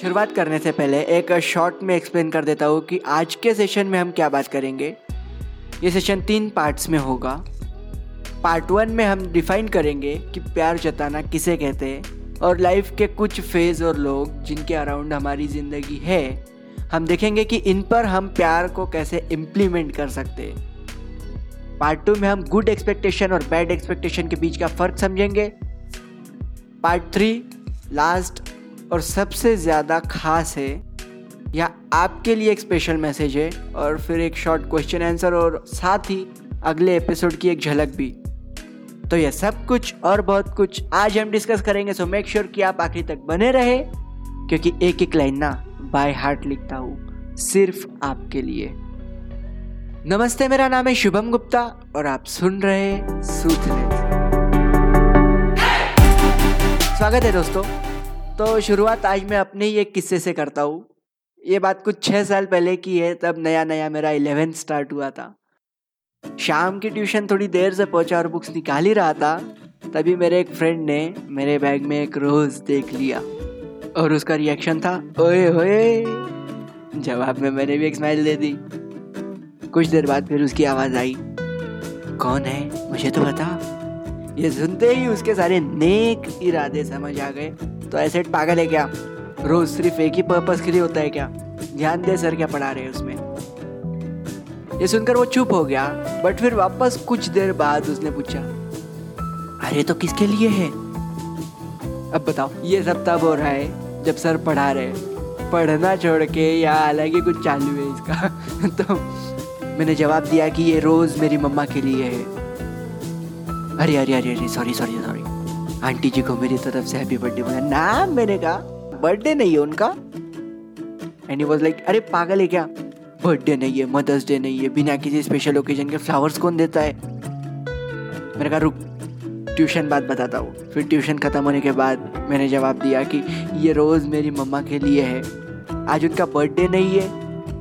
शुरुआत करने से पहले एक शॉर्ट में एक्सप्लेन कर देता हूँ कि आज के सेशन में हम क्या बात करेंगे। ये सेशन तीन पार्ट्स में होगा। पार्ट वन में हम डिफाइन करेंगे कि प्यार जताना किसे कहते हैं और लाइफ के कुछ फ़ेज़ और लोग जिनके अराउंड हमारी ज़िंदगी है, हम देखेंगे कि इन पर हम प्यार को कैसे इम्प्लीमेंट कर सकते हैं। पार्ट टू में हम गुड एक्सपेक्टेशन और बैड एक्सपेक्टेशन के बीच का फ़र्क समझेंगे। पार्ट थ्री लास्ट और सबसे ज़्यादा खास है, या आपके लिए एक स्पेशल मैसेज है, और फिर एक शॉर्ट क्वेश्चन आंसर और साथ ही अगले एपिसोड की एक झलक भी। तो यह सब कुछ और बहुत कुछ आज हम डिस्कस करेंगे सो मेक श्योर कि आप आखिर तक बने रहे, क्योंकि एक एक लाइन ना बाय हार्ट लिखता हूँ, सिर्फ़ आपके लिए। नमस्ते, मेरा नाम है शुभम गुप्ता, और आप सुन रहे सूथनेस स्वागत है दोस्तों। तो शुरुआत आज मैं अपने ही एक किस्से से करता हूँ। ये बात कुछ छः साल पहले की है, तब नया नया मेरा इलेवेंथ स्टार्ट हुआ था। शाम की ट्यूशन थोड़ी देर से पहुँचा और बुक्स निकाल ही रहा था, तभी मेरे एक फ्रेंड ने मेरे बैग में एक रोज देख लिया और उसका रिएक्शन था, ओए ओए जवाब में मैंने भी एक स्माइल दे दी। कुछ देर बाद फिर उसकी आवाज़ आई, कौन है? मुझे तो बता। ये सुनते ही उसके सारे नेक इरादे समझ आ गए। तो ऐसे पागल है क्या? रोज सिर्फ़ एक ही पर्पस के लिए होता है क्या? ध्यान दे सर क्या पढ़ा रहे हैं उसमें। ये सुनकर वो चुप हो गया बट फिर वापस कुछ देर बाद उसने पूछा, अरे तो किसके लिए है? अब बताओ, ये सब तब हो रहा है जब सर पढ़ा रहे पढ़ना छोड़ के या अलग ही कुछ चालू है इसका। तो मैंने जवाब दिया कि ये रोज मेरी मम्मा के लिए है। अरे अरे अरे अरे sorry sorry sorry aunty ji को मेरी तरफ़ से हैप्पी बर्थडे बोला। ना, मैंने कहा बर्थडे नहीं है उनका। एंड ही वाज लाइक अरे, पागल है क्या? बर्थडे नहीं है मदर्स डे नहीं है, बिना किसी स्पेशल ओकेजन के फ्लावर्स कौन देता है? मैंने कहा, रुक ट्यूशन बात बताता हूँ। फिर ट्यूशन ख़त्म होने के बाद मैंने जवाब दिया कि, ये रोज़ मेरी मम्मा के लिए है। आज उनका बर्थडे नहीं है,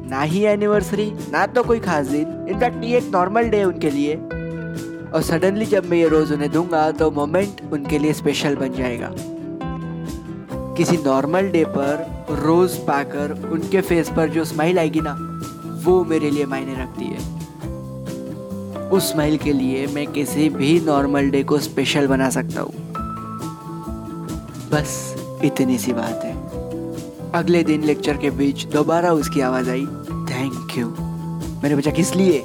ना ही एनिवर्सरी ना तो कोई खास दिन। इनफैक्ट ये एक नॉर्मल डे है उनके लिए। और सडनली जब मैं ये रोज़ उन्हें दूँगा तो मोमेंट उनके लिए स्पेशल बन जाएगा। किसी नॉर्मल डे पर रोज़ पाकर उनके फेस पर जो स्माइल आएगी ना, वो मेरे लिए मायने रखती है। उस स्माइल के लिए मैं किसी भी नॉर्मल डे को स्पेशल बना सकता हूँ। बस इतनी सी बात है। अगले दिन लेक्चर के बीच दोबारा उसकी आवाज़ आई थैंक यू मैंने पूछा, किस लिए?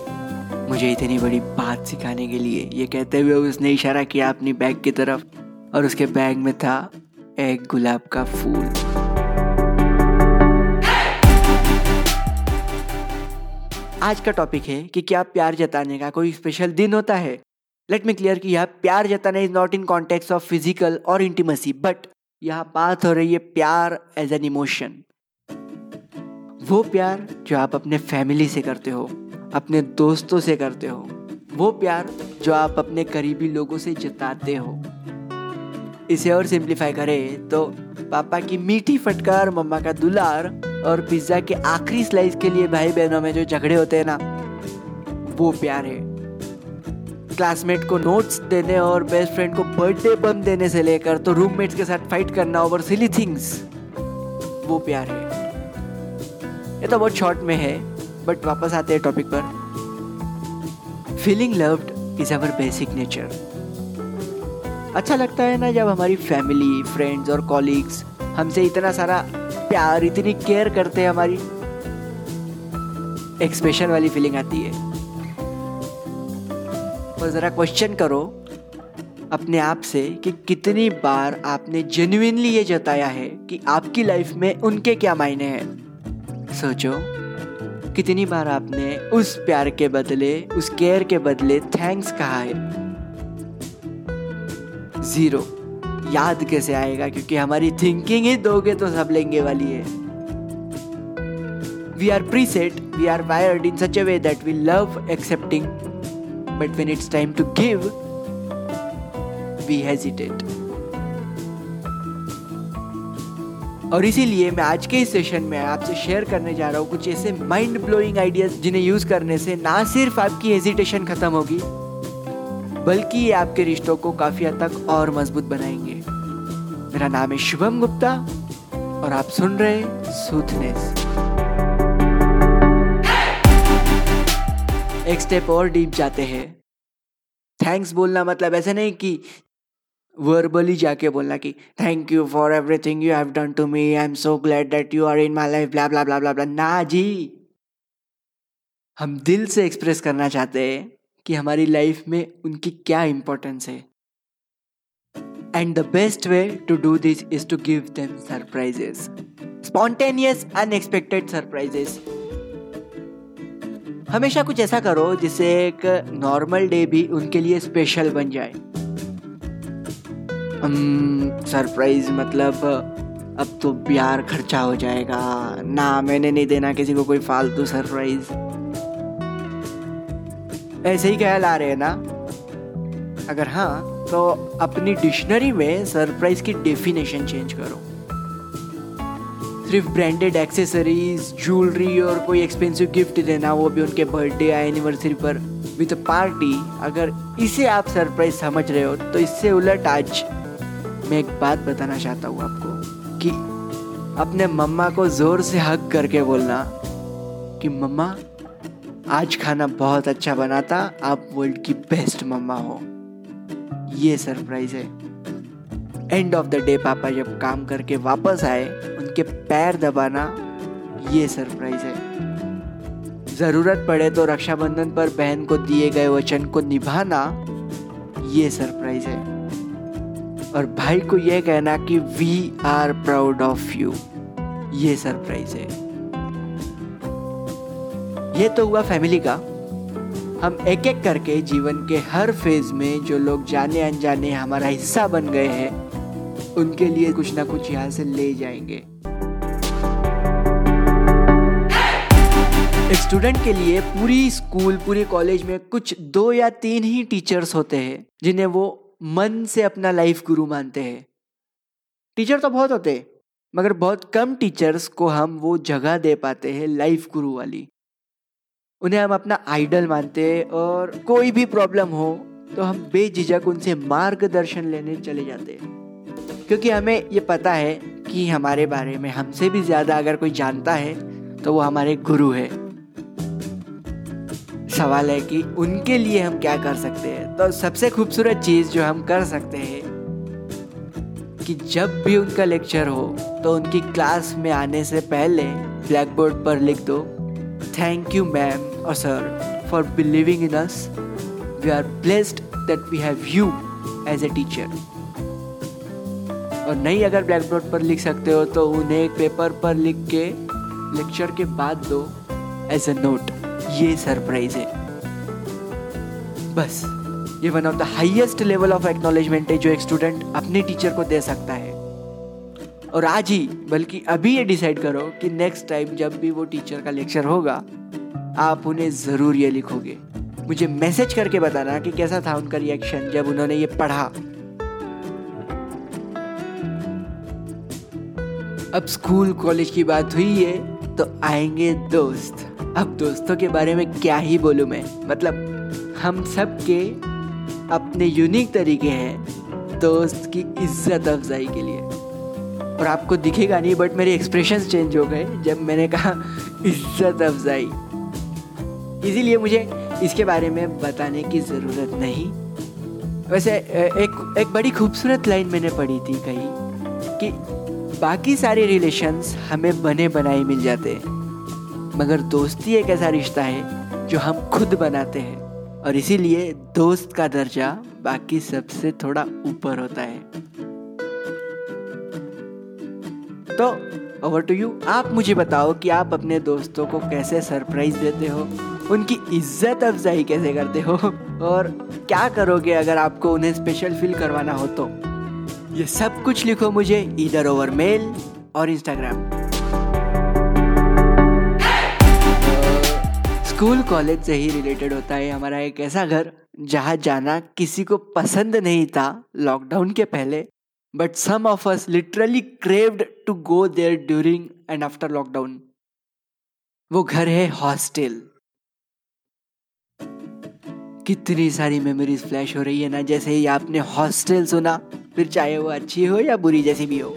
मुझे इतनी बड़ी बात सिखाने के लिए। ये कहते हुए उसने इशारा किया अपनी बैग की तरफ़, और उसके बैग में था एक गुलाब का फूल। आज का टॉपिक है कि क्या प्यार जताने का कोई स्पेशल दिन होता है। लेट मी क्लियर कि यह प्यार जताना is not in context of physical और इंटीमेसी बट यह बात हो रही है प्यार एज एन इमोशन वो प्यार जो आप अपने फैमिली से करते हो अपने दोस्तों से करते हो। वो प्यार जो आप अपने करीबी लोगों से जताते हो। इसे और सिंप्लीफाई करें तो पापा की मीठी फटकार, मम्मा का दुलार और पिज्जा के आखिरी स्लाइस के लिए भाई बहनों में जो झगड़े होते हैं ना, वो प्यार है। क्लासमेट को नोट्स देने और बेस्ट फ्रेंड को बर्थडे बम देने से लेकर तो रूममेट्स के साथ फाइट करना ओवर सिली थिंग्स वो प्यार है। ये तो बहुत शॉर्ट में है। बट वापस आते हैं टॉपिक पर। Feeling loved is our basic nature अच्छा लगता है ना जब हमारी फैमिली फ्रेंड्स और कॉलीग्स हमसे इतना सारा प्यार, इतनी केयर करते हैं हमारी। एक स्पेशल वाली फीलिंग आती है। और ज़रा क्वेश्चन करो अपने आप से कि कितनी बार आपने जेन्युइनली ये जताया है कि आपकी लाइफ में उनके क्या मायने हैं? सोचो। कितनी बार आपने उस प्यार के बदले, उस केयर के बदले थैंक्स कहा है? ज़ीरो याद कैसे आएगा? क्योंकि हमारी थिंकिंग ही दोगे तो सब लेंगे वाली है। We are preset we are wired in such a way that we love accepting but when it's time to give we और इसीलिए मैं आज के इस सेशन में आपसे शेयर करने जा रहा हूँ कुछ ऐसे माइंड ब्लोइंग आइडियाज़ जिन्हें यूज़ करने से ना सिर्फ़ आपकी हेजिटेशन खत्म होगी, बल्कि ये आपके रिश्तों को काफ़ी हद तक और मज़बूत बनाएँगे। मेरा नाम है शुभम गुप्ता और आप सुन रहे सूथनेस एक स्टेप और डीप जाते हैं। थैंक्स बोलना मतलब ऐसा नहीं कि वर्बली जाके बोलना कि thank you for everything you have done to me I am so glad that you are in my life blah blah blah blah blah ना जी। हम दिल से एक्सप्रेस करना चाहते हैं कि हमारी लाइफ में उनकी क्या इंपॉर्टेंस है। And the best way to do this is to give them surprises spontaneous unexpected surprises हमेशा कुछ ऐसा करो जिससे एक नॉर्मल डे भी उनके लिए स्पेशल बन जाए। सरप्राइज़ मतलब अब तो प्यार खर्चा हो जाएगा। ना मैंने नहीं देना किसी को कोई फालतू सरप्राइज़। ऐसे ही ख्याल आ रहे हैं ना? अगर हाँ तो अपनी डिक्शनरी में सरप्राइज़ की डेफिनेशन चेंज करो। सिर्फ़ ब्रांडेड एक्सेसरीज, ज्वेलरी और कोई एक्सपेंसिव गिफ्ट देना, वो भी उनके बर्थडे या एनिवर्सरी पर, विद पार्टी। अगर इसे आप सरप्राइज़ समझ रहे हो तो इससे उलट आज मैं एक बात बताना चाहता हूँ आपको, कि अपने मम्मा को ज़ोर से हक करके बोलना कि, मम्मा, आज खाना बहुत अच्छा बना था आप वर्ल्ड की बेस्ट मम्मा हो। ये सरप्राइज़ है। एंड ऑफ़ द डे पापा जब काम करके वापस आए, उनके पैर दबाना, ये सरप्राइज़ है। ज़रूरत पड़े तो रक्षाबंधन पर बहन को दिए गए वचन को निभाना, ये सरप्राइज़ है। और भाई को यह कहना कि we are proud of you ये सरप्राइज़ है। ये तो हुआ फैमिली का। हम एक एक करके जीवन के हर फ़ेज़ में जो लोग जाने अनजाने हमारा हिस्सा बन गए हैं, उनके लिए कुछ ना कुछ यहाँ से ले जाएँगे। एक स्टूडेंट के लिए पूरी स्कूल पूरे कॉलेज में कुछ दो या तीन ही टीचर्स होते हैं, जिन्हें वो मन से अपना लाइफ गुरु मानते हैं। टीचर तो बहुत होते मगर बहुत कम टीचर्स को हम वो जगह दे पाते हैं लाइफ गुरु वाली। उन्हें हम अपना आइडल मानते हैं और कोई भी प्रॉब्लम हो तो हम बेझिझक उनसे मार्गदर्शन लेने चले जाते हैं। क्योंकि हमें ये पता है कि हमारे बारे में हमसे भी ज़्यादा अगर कोई जानता है तो वो हमारे गुरु है। सवाल है कि उनके लिए हम क्या कर सकते हैं तो सबसे खूबसूरत चीज़ जो हम कर सकते हैं कि जब भी उनका लेक्चर हो तो उनकी क्लास में आने से पहले ब्लैक बोर्ड पर लिख दो थैंक यू मैम और sir for believing in us. We are blessed that we have you as a teacher और नहीं अगर ब्लैक बोर्ड पर लिख सकते हो तो उन्हें एक पेपर पर लिख के लेक्चर के बाद दो एज ए नोट ये सरप्राइज़ है। बस, ये one of the highest level of acknowledgement है जो एक स्टूडेंट अपने टीचर को दे सकता है। और आज ही, बल्कि अभी ये डिसाइड करो कि नेक्स्ट टाइम जब भी वो टीचर का लेक्चर होगा, आप उन्हें ज़रूर ये लिखोगे। मुझे मैसेज करके बताना कि कैसा था उनका रिएक्शन जब उन्होंने ये पढ़ा। अब स्कूल कॉलेज की बात हुई है तो आएँगे दोस्त। अब दोस्तों के बारे में क्या ही बोलूँ मैं? मतलब हम सब के अपने यूनिक तरीके हैं दोस्त की इज़्ज़त अफजाई के लिए। और आपको दिखेगा नहीं बट मेरे एक्सप्रेशंस चेंज हो गए जब मैंने कहा, इज़्ज़त अफजाई। इसीलिए मुझे इसके बारे में बताने की ज़रूरत नहीं। वैसे एक एक बड़ी खूबसूरत लाइन मैंने पढ़ी थी कहीं कि बाकी सारे रिलेशंस हमें बने बनाए मिल जाते हैं। मगर दोस्ती एक ऐसा रिश्ता है जो हम खुद बनाते हैं और इसीलिए दोस्त का दर्जा बाकी सबसे थोड़ा ऊपर होता है। तो ओवर टू यू आप मुझे बताओ कि आप अपने दोस्तों को कैसे सरप्राइज़ देते हो? उनकी इज़्ज़त अफजाई कैसे करते हो? और क्या करोगे अगर आपको उन्हें स्पेशल फील करवाना हो तो? ये सब कुछ लिखो मुझे इधर ओवर मेल और इंस्टाग्राम स्कूल, कॉलेज से ही रिलेटेड होता है हमारा एक ऐसा घर, जहाँ जाना किसी को पसंद नहीं था लॉकडाउन के पहले but some of us literally craved to go there during and after lockdown वो घर है हॉस्टल कितनी सारी मेमोरीज फ्लैश हो रही है ना, जैसे ही आपने हॉस्टल सुना, फिर चाहे वो अच्छी हो या बुरी जैसी भी हो।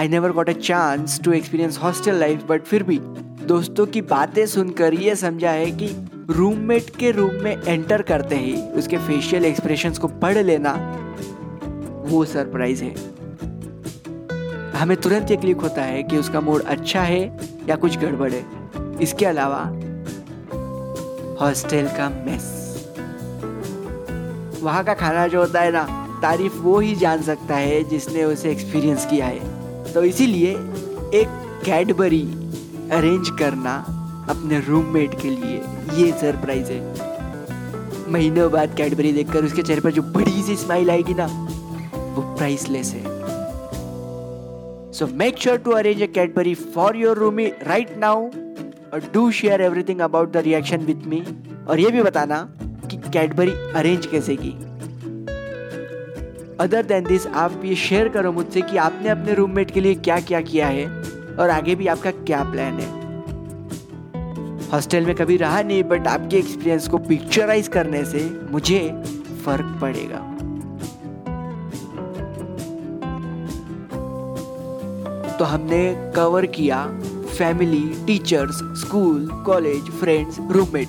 I never got a chance to experience hostel life but फिर भी दोस्तों की बातें सुनकर ये समझा है कि रूममेट के रूम में एंटर करते ही। उसके फेशियल एक्सप्रेशंस को पढ़ लेना वो सरप्राइज़ है। हमें तुरंत ये क्लिक होता है कि उसका मूड अच्छा है या कुछ गड़बड़ है। इसके अलावा हॉस्टल का मेस वहाँ का खाना जो होता है ना, तारीफ़ वो ही जान सकता है जिसने उसे एक्सपीरियंस किया है। तो इसीलिए एक कैडबरी अरेंज करना अपने रूममेट के लिए। ये सरप्राइज़ है। महीनों बाद कैडबरी देखकर उसके चेहरे पर जो बड़ी सी स्माइल आएगी ना, वो प्राइसलेस है। So make sure to arrange a Cadbury for your room right now और do share everything about the reaction with me और ये भी बताना कि कैडबरी अरेंज कैसे की। अदर देन दिस आप ये शेयर करो मुझसे कि आपने अपने रूममेट के लिए क्या क्या किया है। और आगे भी आपका क्या प्लान है? हॉस्टल में कभी रहा नहीं बट आपके एक्सपीरियंस को पिक्चराइज करने से मुझे फ़र्क पड़ेगा। तो हमने कवर किया family teachers school college friends roommate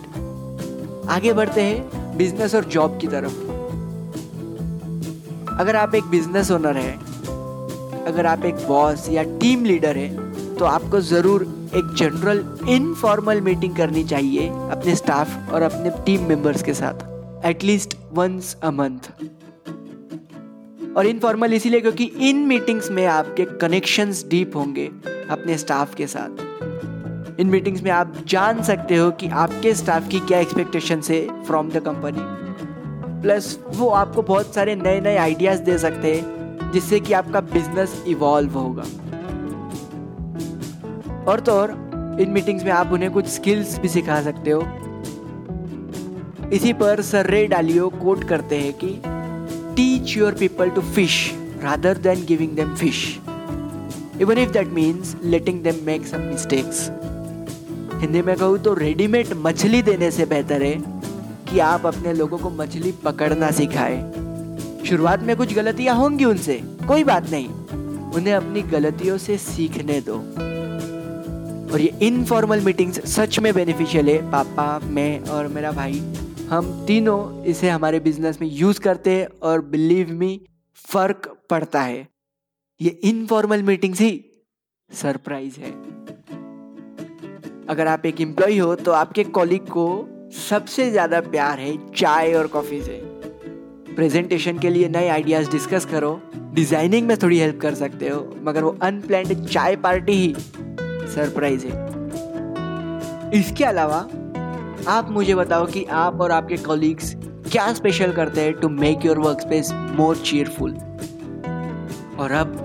आगे बढ़ते हैं बिज़नेस और जॉब की तरफ़। अगर आप एक बिज़नेस ओनर है, अगर आप एक बॉस या टीम लीडर है तो आपको ज़रूर एक जनरल इनफॉर्मल मीटिंग करनी चाहिए अपने स्टाफ और अपने टीम मेंबर्स के साथ at least once a month और इनफॉर्मल इसीलिए क्योंकि इन मीटिंग्स में आपके कनेक्शंस डीप होंगे अपने स्टाफ के साथ. इन मीटिंग्स में आप जान सकते हो कि आपके स्टाफ की क्या एक्सपेक्टेशन है फ्रॉम द कंपनी प्लस वो आपको बहुत सारे नए नए आइडियाज़ दे सकते हैं जिससे कि आपका बिज़नेस इवॉल्व होगा. और तो और, इन मीटिंग्स में आप उन्हें कुछ स्किल्स भी सिखा सकते हो। इसी पर सर रे डालियो कोट करते हैं कि teach your people to fish rather than giving them fish even if that means letting them make some mistakes Hindi में कहूँ तो रेडीमेड मछली देने से बेहतर है कि आप अपने लोगों को मछली पकड़ना सिखाए। शुरुआत में कुछ गलतियाँ होंगी उनसे, कोई बात नहीं। उन्हें अपनी गलतियों से सीखने दो। और ये इनफॉर्मल मीटिंग्स सच में बेनिफिशियल है। पापा, मैं और मेरा भाई, हम तीनों इसे हमारे बिज़नेस में यूज़ करते हैं और बिलीव मी फ़र्क पड़ता है। ये इनफॉर्मल मीटिंग्स ही सरप्राइज़ है। अगर आप एक एम्प्लॉय हो तो आपके कॉलिग को सबसे ज़्यादा प्यार है, चाय और कॉफ़ी से। प्रेजेंटेशन के लिए नए आइडियाज़ डिस्कस करो। डिज़ाइनिंग में थोड़ी हेल्प कर सकते हो, मगर वो अनप्लैंड चाय पार्टी ही सरप्राइज़ है। इसके अलावा, आप मुझे बताओ कि आप और आपके कॉलीग्स क्या स्पेशल करते हैं to make your work space more cheerful और अब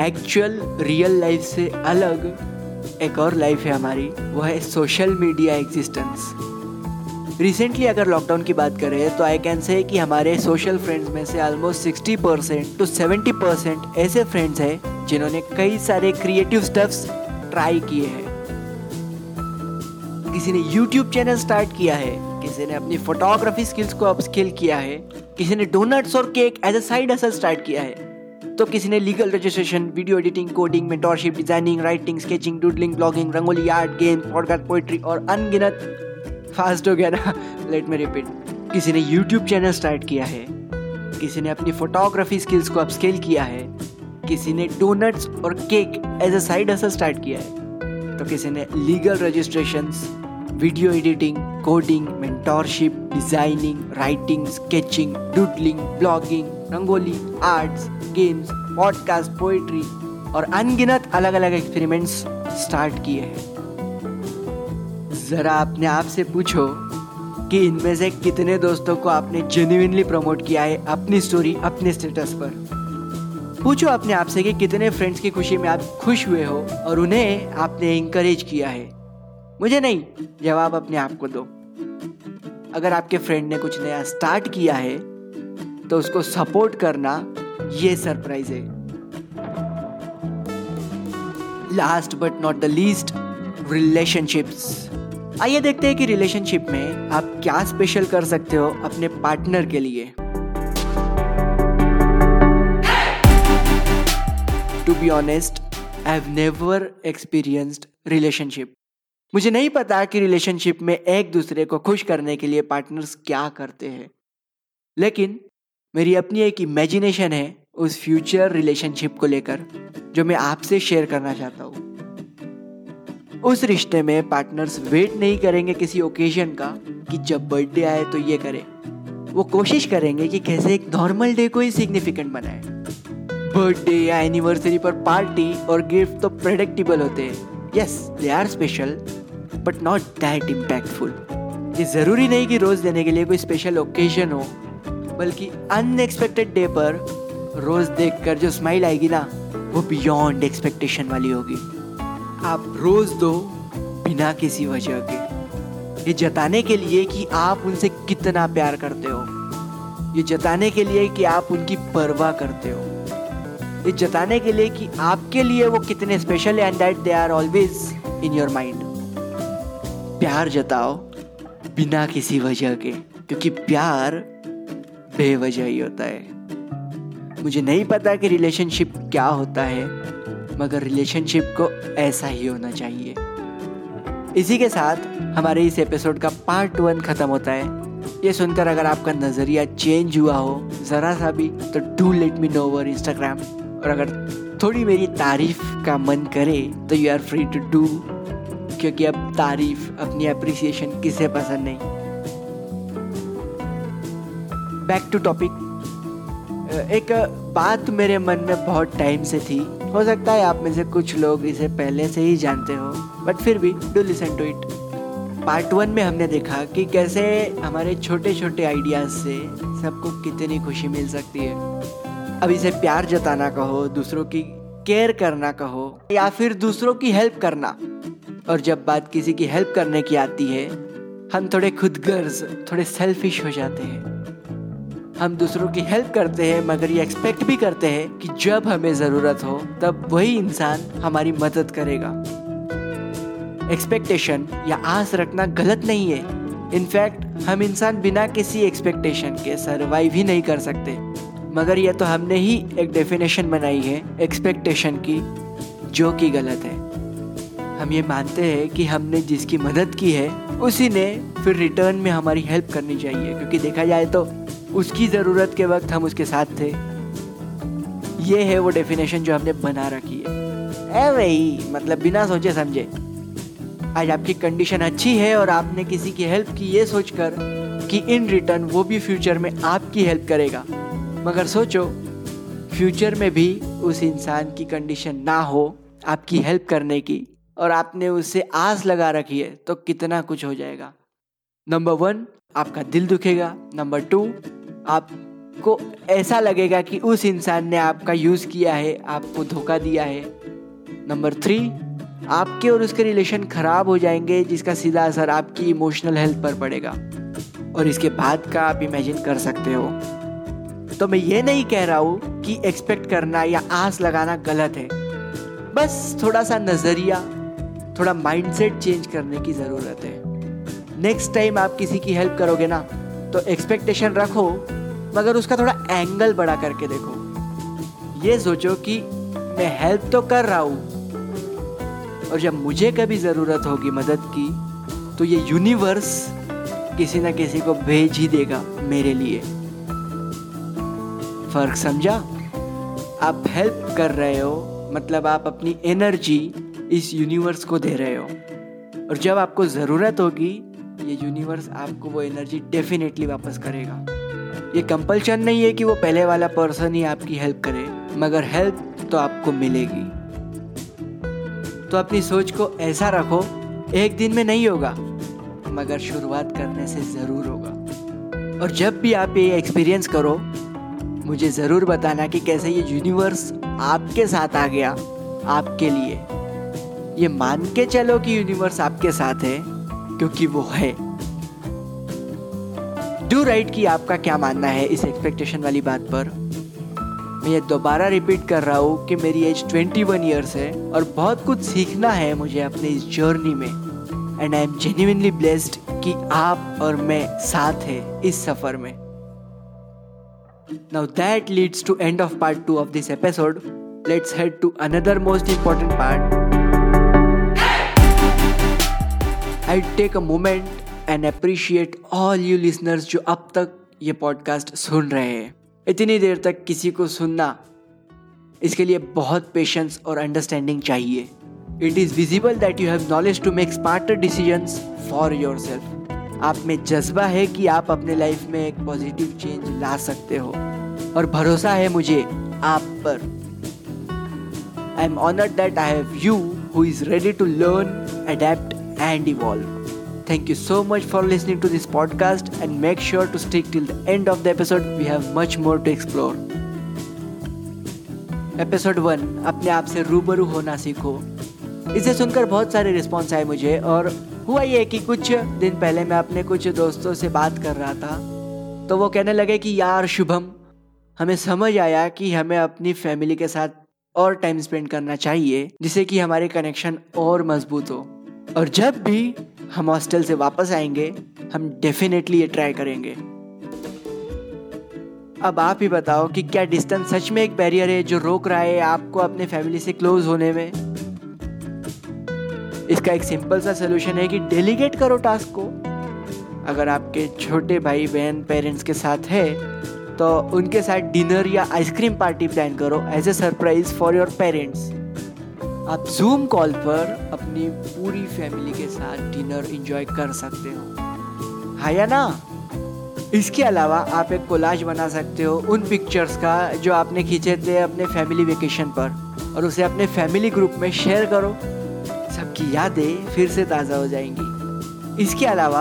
एक्चुअल रियल लाइफ से अलग एक और लाइफ है हमारी, वो है सोशल मीडिया एग्जिस्टेंस रिसेंटली अगर लॉकडाउन की बात करें तो आई कैन से कि हमारे सोशल फ्रेंड्स में से ऑलमोस्ट 60 परसेंट टू 70 परसेंट ऐसे फ्रेंड्स हैं, जिन्होंने कई सारे क्रिएटिव स्टेप्स ट्राई किए हैं। किसी ने यूट्यूब चैनल स्टार्ट किया है, किसी ने अपनी फोटोग्राफी स्किल्स को अपस्किल किया है, किसी ने डोनट्स और cake as a side hustle start किया है। तो किसी ने legal registration video editing coding mentorship designing writing sketching doodling blogging rangoli art game podcast poetry और अनगिनत फास्ट हो गया ना। लेट मी रिपीट किसी ने यूट्यूब चैनल स्टार्ट किया है, किसी ने अपनी फोटोग्राफी स्किल्स को अपस्केल किया है किसी ने डोनट्स और cake as a side hustle start किया है। तो किसी ने legal registration video editing coding mentorship designing writing sketching doodling blogging rangoli arts games podcast poetry और अनगिनत अलग अलग एक्सपेरिमेंट्स स्टार्ट किए हैं। जरा अपने आप से पूछो कि इनमें से कितने दोस्तों को आपने जेन्युइनली प्रमोट किया है अपनी स्टोरी अपने स्टेटस पर? पूछो अपने आप से कि कितने फ्रेंड्स की खुशी में आप खुश हुए हो और उन्हें आपने इंकरेज किया है। मुझे नहीं, जवाब अपने आप को दो। अगर आपके फ्रेंड ने कुछ नया स्टार्ट किया है तो उसको सपोर्ट करना ये सरप्राइज़ है। Last but not the least relationships आइए देखते हैं कि रिलेशनशिप में आप क्या स्पेशल कर सकते हो अपने पार्टनर के लिए। To be honest I have never experienced relationship मुझे नहीं पता कि रिलेशनशिप में एक दूसरे को खुश करने के लिए पार्टनर्स क्या करते हैं। लेकिन मेरी अपनी एक इमेजिनेशन है उस फ्यूचर रिलेशनशिप को लेकर, जो मैं आपसे शेयर करना चाहता हूँ। उस रिश्ते में पार्टनर्स वेट नहीं करेंगे किसी ओकेजन का कि जब बर्थडे आए तो ये करें। वो कोशिश करेंगे कि कैसे एक नॉर्मल डे को ही सिग्निफिकेंट बनाए। बर्थडे या एनिवर्सरी पर पार्टी और गिफ्ट तो प्रेडिक्टेबल होते हैं। Yes they are special but not that impactful ये ज़रूरी नहीं कि रोज़ देने के लिए कोई स्पेशल ओकेजन हो, बल्कि अनएक्सपेक्टेड डे पर रोज़ देख कर जो स्माइल आएगी ना, वो बियॉन्ड एक्सपेक्टेशन वाली होगी। आप रोज़ दो बिना किसी वजह के, ये जताने के लिए कि आप उनसे कितना प्यार करते हो, ये जताने के लिए कि आप उनकी परवाह करते हो। ये जताने के लिए कि आपके लिए वो कितने special and that they are always in your mind प्यार जताओ बिना किसी वजह के, क्योंकि प्यार बेवजह ही होता है। मुझे नहीं पता कि रिलेशनशिप क्या होता है, मगर रिलेशनशिप को ऐसा ही होना चाहिए। इसी के साथ हमारे इस एपिसोड का पार्ट वन खत्म होता है। ये सुनकर अगर आपका नज़रिया चेंज हुआ हो, ज़रा सा भी तो do let me know over Instagram और अगर थोड़ी मेरी तारीफ़ का मन करे तो you are free to do क्योंकि अब तारीफ़, अपनी अप्रिसिएशन किसे पसंद नहीं। बैक टू टॉपिक एक बात मेरे मन में बहुत टाइम से थी। हो सकता है आप में से कुछ लोग इसे पहले से ही जानते हो बट फिर भी do listen to it part one में हमने देखा कि कैसे हमारे छोटे छोटे आइडियाज़ से सबको कितनी खुशी मिल सकती है। अब इसे प्यार जताना कहो, दूसरों की केयर करना कहो, या फिर दूसरों की हेल्प करना। और जब बात किसी की हेल्प करने की आती है, हम थोड़े खुद गर्ज थोड़े सेल्फिश हो जाते हैं। हम दूसरों की हेल्प करते हैं, मगर ये एक्सपेक्ट भी करते हैं कि जब हमें ज़रूरत हो, तब वही इंसान हमारी मदद करेगा। एक्सपेक्टेशन या आस रखना गलत नहीं है। इनफैक्ट हम इंसान बिना किसी एक्सपेक्टेशन के सरवाइव ही नहीं कर सकते। मगर यह तो हमने ही एक डेफिनेशन बनाई है एक्सपेक्टेशन की, जो कि गलत है। हम ये मानते हैं कि हमने जिसकी मदद की है, उसी ने फिर रिटर्न में हमारी हेल्प करनी चाहिए, क्योंकि देखा जाए तो उसकी ज़रूरत के वक्त हम उसके साथ थे। ये है वो डेफिनेशन जो हमने बना रखी है। ए वही मतलब बिना सोचे समझे। आज आपकी कंडीशन अच्छी है और आपने किसी की हेल्प की, ये सोचकर कि इन रिटर्न वो भी फ्यूचर में आपकी हेल्प करेगा। मगर सोचो फ्यूचर में भी उस इंसान की कंडीशन ना हो आपकी हेल्प करने की और आपने उससे आस लगा रखी है तो कितना कुछ हो जाएगा। नंबर वन आपका दिल दुखेगा। नंबर टू आपको ऐसा लगेगा कि उस इंसान ने आपका यूज़ किया है, आपको धोखा दिया है। नंबर थ्री आपके और उसके रिलेशन खराब हो जाएँगे, जिसका सीधा असर आपकी इमोशनल हेल्थ पर पड़ेगा। और इसके बाद का आप इमेजिन कर सकते हो। तो मैं ये नहीं कह रहा हूँ कि एक्सपेक्ट करना या आस लगाना गलत है। बस थोड़ा सा नज़रिया, थोड़ा माइंडसेट चेंज करने की ज़रूरत है। नेक्स्ट टाइम आप किसी की हेल्प करोगे ना तो एक्सपेक्टेशन रखो, मगर उसका थोड़ा एंगल बड़ा करके देखो। ये सोचो कि मैं हेल्प तो कर रहा हूँ, और जब मुझे कभी ज़रूरत होगी मदद की तो ये यूनिवर्स किसी ना किसी को भेज ही देगा मेरे लिए। फ़र्क समझा? आप हेल्प कर रहे हो मतलब आप अपनी एनर्जी इस यूनिवर्स को दे रहे हो। और जब आपको ज़रूरत होगी, ये यूनिवर्स आपको वो एनर्जी डेफिनेटली वापस करेगा। ये कंपल्शन नहीं है कि वो पहले वाला पर्सन ही आपकी हेल्प करे, मगर हेल्प तो आपको मिलेगी। तो अपनी सोच को ऐसा रखो, एक दिन में नहीं होगा, मगर शुरुआत करने से ज़रूर होगा। और जब भी आप ये एक्सपीरियंस करो मुझे ज़रूर बताना कि कैसे ये यूनिवर्स आपके साथ आ गया, आपके लिए। ये मान के चलो कि यूनिवर्स आपके साथ है, क्योंकि वो है। डू राइट की आपका क्या मानना है इस एक्सपेक्टेशन वाली बात पर। मैं ये दोबारा रिपीट कर रहा हूँ कि मेरी एज 21 वन ईयर्स है और बहुत कुछ सीखना है मुझे अपने इस जर्नी में। And I am genuinely blessed कि आप और मैं साथ हैं इस सफ़र में। Now that leads to end of part two of this episode let's head to another most important part. I take a moment and appreciate all you listeners जो अब तक ये पॉडकास्ट सुन रहे हैं। इतनी देर तक किसी को सुनना, इसके लिए बहुत पेशेंस और अंडरस्टैंडिंग चाहिए। It is visible that you have knowledge to make smarter decisions for yourself आप में जज्बा है कि आप अपने लाइफ में एक पॉजिटिव चेंज ला सकते हो। और भरोसा है मुझे आप पर। I am honour that I have you who is ready to learn adapt and evolve thank you so much for listening to this podcast and make sure to stick till the end of the episode we have much more to explore episode one अपने आप से रूबरू होना सीखो। इसे सुनकर बहुत सारे रिस्पॉन्स आए मुझे, और हुआ ये कि कुछ दिन पहले मैं अपने कुछ दोस्तों से बात कर रहा था तो वो कहने लगे कि, यार, शुभम, हमें समझ आया कि हमें अपनी फैमिली के साथ और टाइम स्पेंड करना चाहिए, जिससे कि हमारे कनेक्शन और मज़बूत हो। और जब भी हम हॉस्टल से वापस आएँगे, हम डेफिनेटली ये ट्राई करेंगे। अब आप ही बताओ कि क्या डिस्टेंस सच में एक बैरियर है जो रोक रहा है आपको अपने फैमिली से क्लोज होने में? इसका एक सिंपल सा सोल्यूशन है कि डेलीगेट करो टास्क को। अगर आपके छोटे भाई बहन पेरेंट्स के साथ है तो उनके साथ डिनर या आइसक्रीम पार्टी प्लान करो as a surprise for your parents आप जूम कॉल पर अपनी पूरी फैमिली के साथ डिनर इंजॉय कर सकते हो। हाँ या ना? इसके अलावा आप एक कोलाज बना सकते हो उन पिक्चर्स का जो आपने खींचे थे अपने फैमिली वेकेशन पर और उसे अपने फैमिली ग्रुप में शेयर करो। सबकी यादें फिर से ताज़ा हो जाएँगी। इसके अलावा,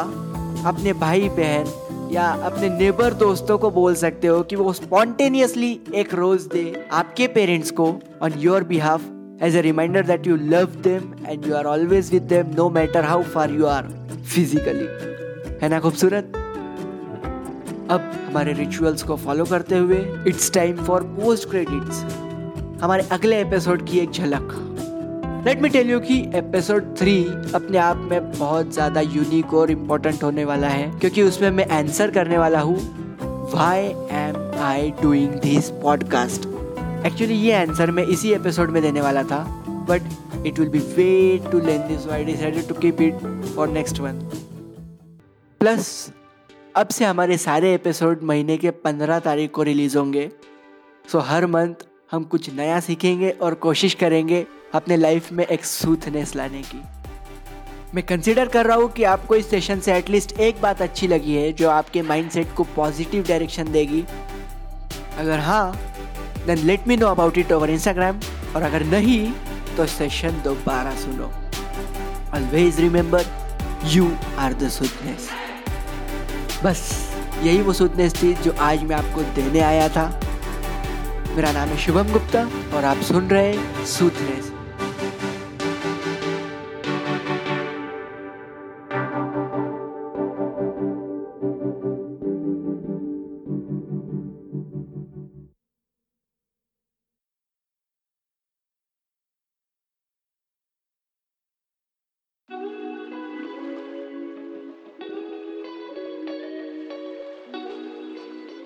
अपने भाई बहन या अपने नेबर दोस्तों को बोल सकते हो कि वो स्पॉन्टेनियसली एक रोज दे आपके पेरेंट्स को on your behalf as a reminder that you love them and you are always with them no matter how far you are physically है ना खूबसूरत? अब हमारे रिचुअल्स को फॉलो करते हुए it's time for post credits हमारे अगले एपिसोड की एक झलक। लेट मी टेल यू कि एपिसोड थ्री अपने आप में बहुत ज़्यादा यूनिक और इम्पोर्टेंट होने वाला है, क्योंकि उसमें मैं आंसर करने वाला हूँ why am I doing this podcast actually ये आंसर मैं इसी एपिसोड में देने वाला था but it will be way too lengthy I decided to keep it for next one plus अब से हमारे सारे एपिसोड महीने के पंद्रह तारीख को रिलीज़ होंगे सो हर मंथ हम कुछ नया सीखेंगे और कोशिश करेंगे अपने लाइफ में एक सूथनेस लाने की। मैं कंसिडर कर रहा हूँ कि आपको इस सेशन से एटलीस्ट एक बात अच्छी लगी है, जो आपके माइंडसेट को पॉजिटिव डायरेक्शन देगी। अगर हाँ then let me know about it over Instagram और अगर नहीं तो सेशन दोबारा सुनो। Always remember you are the soothness बस, यही वो सूथनेस थी जो आज मैं आपको देने आया था। मेरा नाम है शुभम गुप्ता, और आप सुन रहे हैं सूथनेस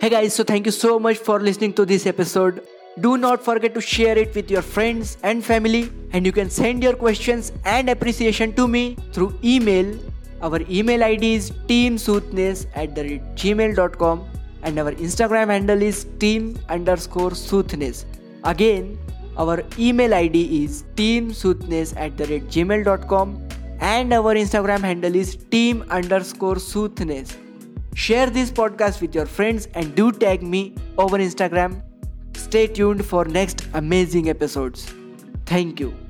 Hey guys, so thank you so much for listening to this episode. Do not forget to share it with your friends and family, and you can send your questions and appreciation to me through email. Our email ID is teamsoothness at the gmail.com and our Instagram handle is team underscore soothness. Again, our email ID is teamsoothness at the gmail.com and our Instagram handle is team underscore soothness. Share this podcast with your friends and do tag me over Instagram. Stay tuned for next amazing episodes. Thank you.